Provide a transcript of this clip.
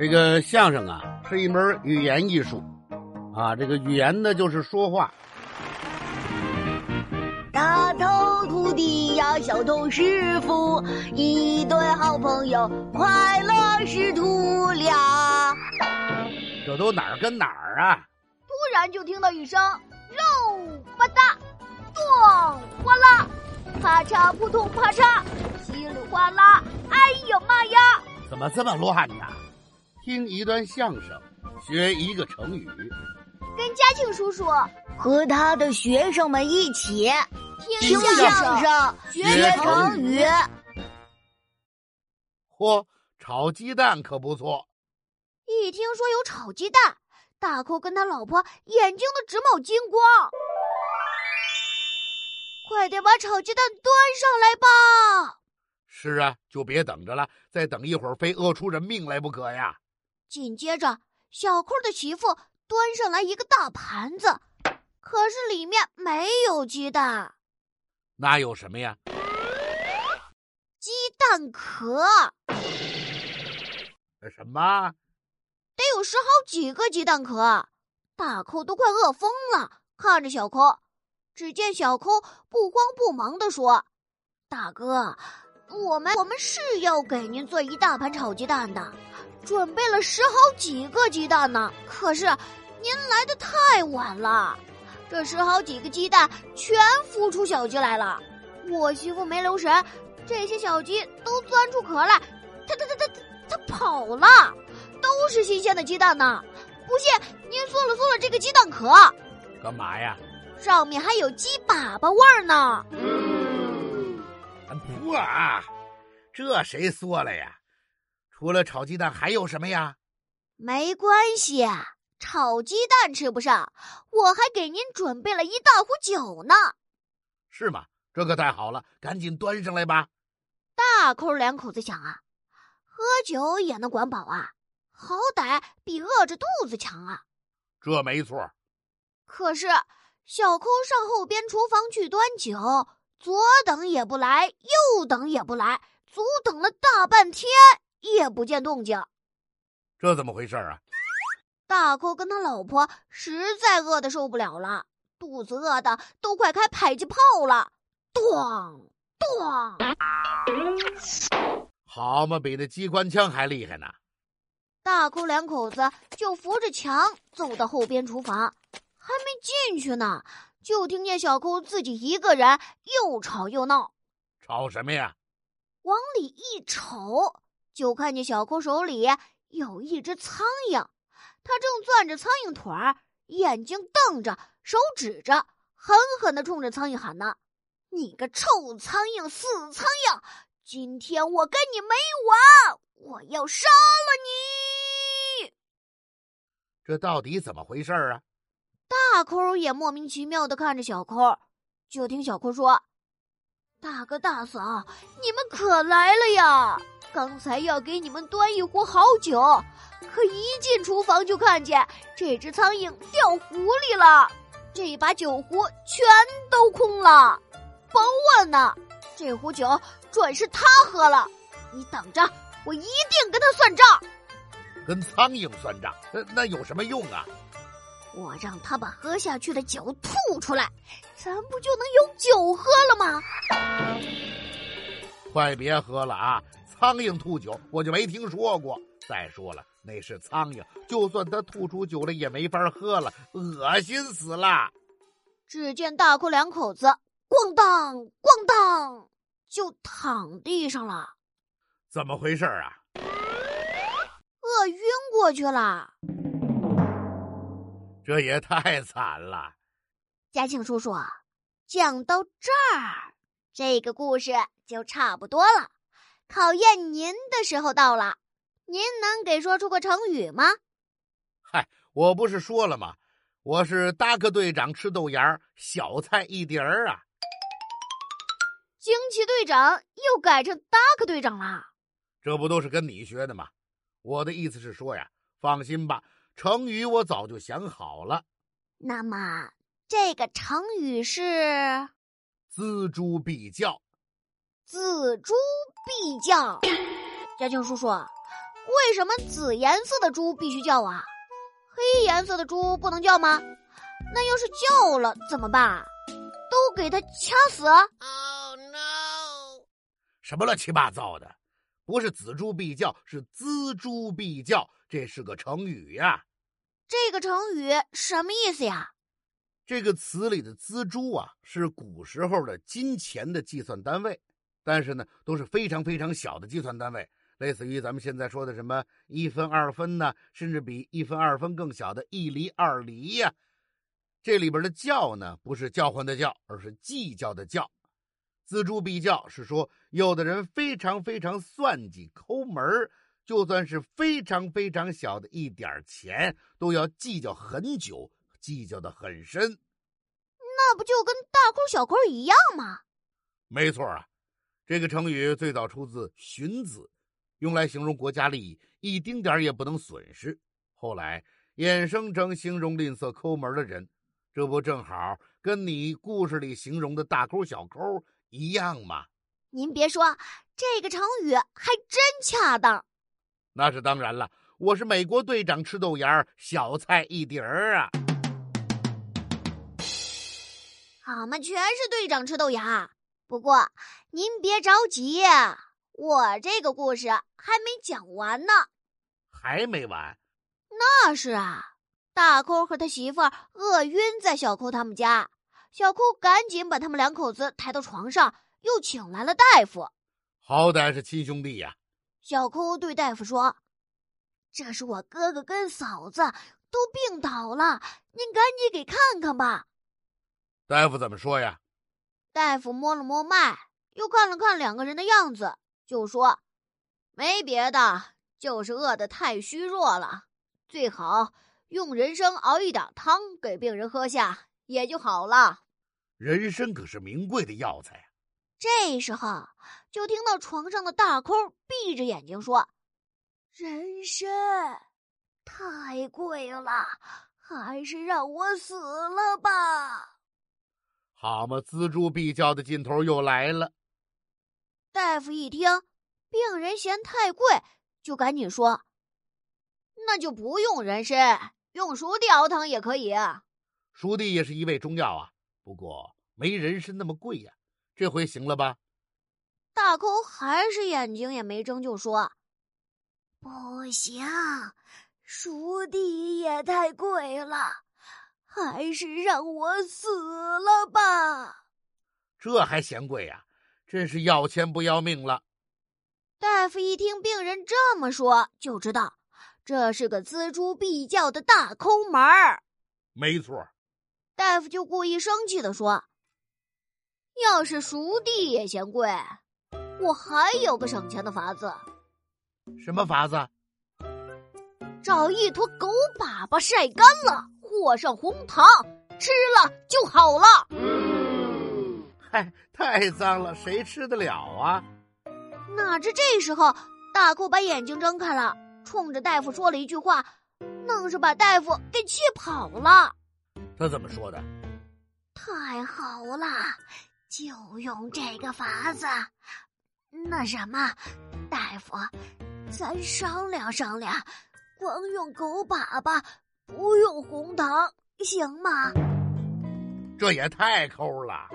这个相声啊，是一门语言艺术，啊，这个语言呢就是说话。大头徒弟呀，小头师傅，一对好朋友，快乐师徒俩。这都哪儿跟哪儿啊？突然就听到一声肉吧嗒，咚哗啦，啪嚓扑通啪嚓，稀里哗啦，哎呀妈呀！怎么这么乱呢？听一段相声，学一个成语，跟嘉庆叔叔和他的学生们一起听相声、学成语。嚯，炒鸡蛋可不错。一听说有炒鸡蛋，大寇跟他老婆眼睛都直冒金光。快点把炒鸡蛋端上来吧！是啊，就别等着了，再等一会儿非饿出人命来不可呀！紧接着，小扣的媳妇端上来一个大盘子，可是里面没有鸡蛋，那有什么呀？鸡蛋壳。什么？得有十好几个鸡蛋壳，大寇都快饿疯了。看着小扣，只见小扣不慌不忙地说：“大哥，我们我们是要给您做一大盘炒鸡蛋的。”准备了十好几个鸡蛋呢，可是您来的太晚了，这十好几个鸡蛋全孵出小鸡来了。我媳妇没留神，这些小鸡都钻出壳来，它它它它它跑了，都是新鲜的鸡蛋呢。不信您嗦了嗦了这个鸡蛋壳，干嘛呀？上面还有鸡粑粑味儿呢。嗯，不啊，这谁说了呀？除了炒鸡蛋还有什么呀？没关系，炒鸡蛋吃不上，我还给您准备了一大壶酒呢。是吗？这可太好了，赶紧端上来吧。大抠两口子想啊，喝酒也能管饱啊，好歹比饿着肚子强啊。这没错。可是小抠上后边厨房去端酒，左等也不来，右等也不来，足等了大半天。也不见动静，这怎么回事啊？大寇跟他老婆实在饿得受不了了，肚子饿的都快开迫击炮了，咣咣！好嘛，比那机关枪还厉害呢！大寇两口子就扶着墙走到后边厨房，还没进去呢，就听见小扣自己一个人又吵又闹。吵什么呀？往里一瞅。就看见小扣手里有一只苍蝇，他正攥着苍蝇腿儿，眼睛瞪着，手指着，狠狠的冲着苍蝇喊呢：“你个臭苍蝇，死苍蝇！今天我跟你没完，我要杀了你！”这到底怎么回事啊？大抠也莫名其妙的看着小抠，就听小抠说：“大哥大嫂，你们可来了呀！”刚才要给你们端一壶好酒，可一进厨房就看见这只苍蝇掉壶里了，这把酒壶全都空了。甭问呢，这壶酒准是他喝了。你等着，我一定跟他算账。跟苍蝇算账？那那有什么用啊？我让他把喝下去的酒吐出来，咱不就能有酒喝了吗？快别喝了啊！苍蝇吐酒，我就没听说过。再说了，那是苍蝇，就算它吐出酒来，也没法喝了，恶心死了。只见大寇两口子咣当咣当就躺地上了。怎么回事啊？饿晕过去了。这也太惨了。嘉庆叔叔，讲到这儿，这个故事就差不多了。考验您的时候到了，您能给说出个成语吗？嗨，我不是说了吗？我是大克队长吃豆芽小菜一碟儿啊。惊奇队长又改成大克队长了，这不都是跟你学的吗？我的意思是说呀，放心吧，成语我早就想好了。那么这个成语是锱铢必较。锱铢必较，嘉庆叔叔，为什么紫颜色的猪必须叫啊？黑颜色的猪不能叫吗？那要是叫了怎么办？都给它掐死！Oh no！什么乱七八糟的？不是锱铢必较，是锱铢必较，这是个成语呀。这个成语什么意思呀？这个词里的锱铢啊，是古时候的金钱的计算单位，但是呢，都是非常非常小的计算单位，类似于咱们现在说的什么一分、二分呢，甚至比一分、二分更小的一厘、二厘呀。这里边的“较”呢，不是叫唤的“叫”，而是计较的“较”。锱铢必较是说，有的人非常非常算计、抠门儿，就算是非常非常小的一点钱，都要计较很久，计较的很深。那不就跟大抠小抠一样吗？没错啊，这个成语最早出自《荀子》，用来形容国家利益一丁点也不能损失。后来衍生成形容吝啬抠门的人。这不正好跟你故事里形容的大抠小抠一样吗？您别说，这个成语还真恰当。那是当然了，我是美国队长吃豆芽，小菜一碟儿啊。俺们全是队长吃豆芽。不过您别着急，我这个故事还没讲完呢。还没完？那是啊。大抠和他媳妇儿饿晕在小抠他们家，小抠赶紧把他们两口子抬到床上，又请来了大夫。好歹是亲兄弟呀！小抠对大夫说：“这是我哥哥跟嫂子都病倒了，您赶紧给看看吧。”大夫怎么说呀？大夫摸了摸脉，又看了看两个人的样子，就说：“没别的，就是饿得太虚弱了，最好。”用人参熬一点汤给病人喝下，也就好了。人参可是名贵的药材啊！这时候，就听到床上的大抠闭着眼睛说：“人参太贵了，还是让我死了吧。”好嘛，锱铢必较的劲头又来了。大夫一听，病人嫌太贵，就赶紧说：“那就不用人参。”用熟地熬汤也可以，熟地也是一味中药啊，不过没人参那么贵呀。这回行了吧？大抠还是眼睛也没睁，就说：“不行，熟地也太贵了，还是让我死了吧。”这还嫌贵呀？真是要钱不要命了。大夫一听病人这么说，就知道。这是个锱铢必较的大抠门儿，没错。大夫就故意生气的说：“要是熟地也嫌贵，我还有个省钱的法子。什么法子？找一坨狗粑粑晒干了，和上红糖，吃了就好了。”嗨，太脏了，谁吃得了啊？哪知这时候，大寇把眼睛睁开了。冲着大夫说了一句话，愣是把大夫给气跑了。他怎么说的？太好了，就用这个法子。那什么，大夫，咱商量商量，光用狗粑粑，不用红糖，行吗？这也太抠了。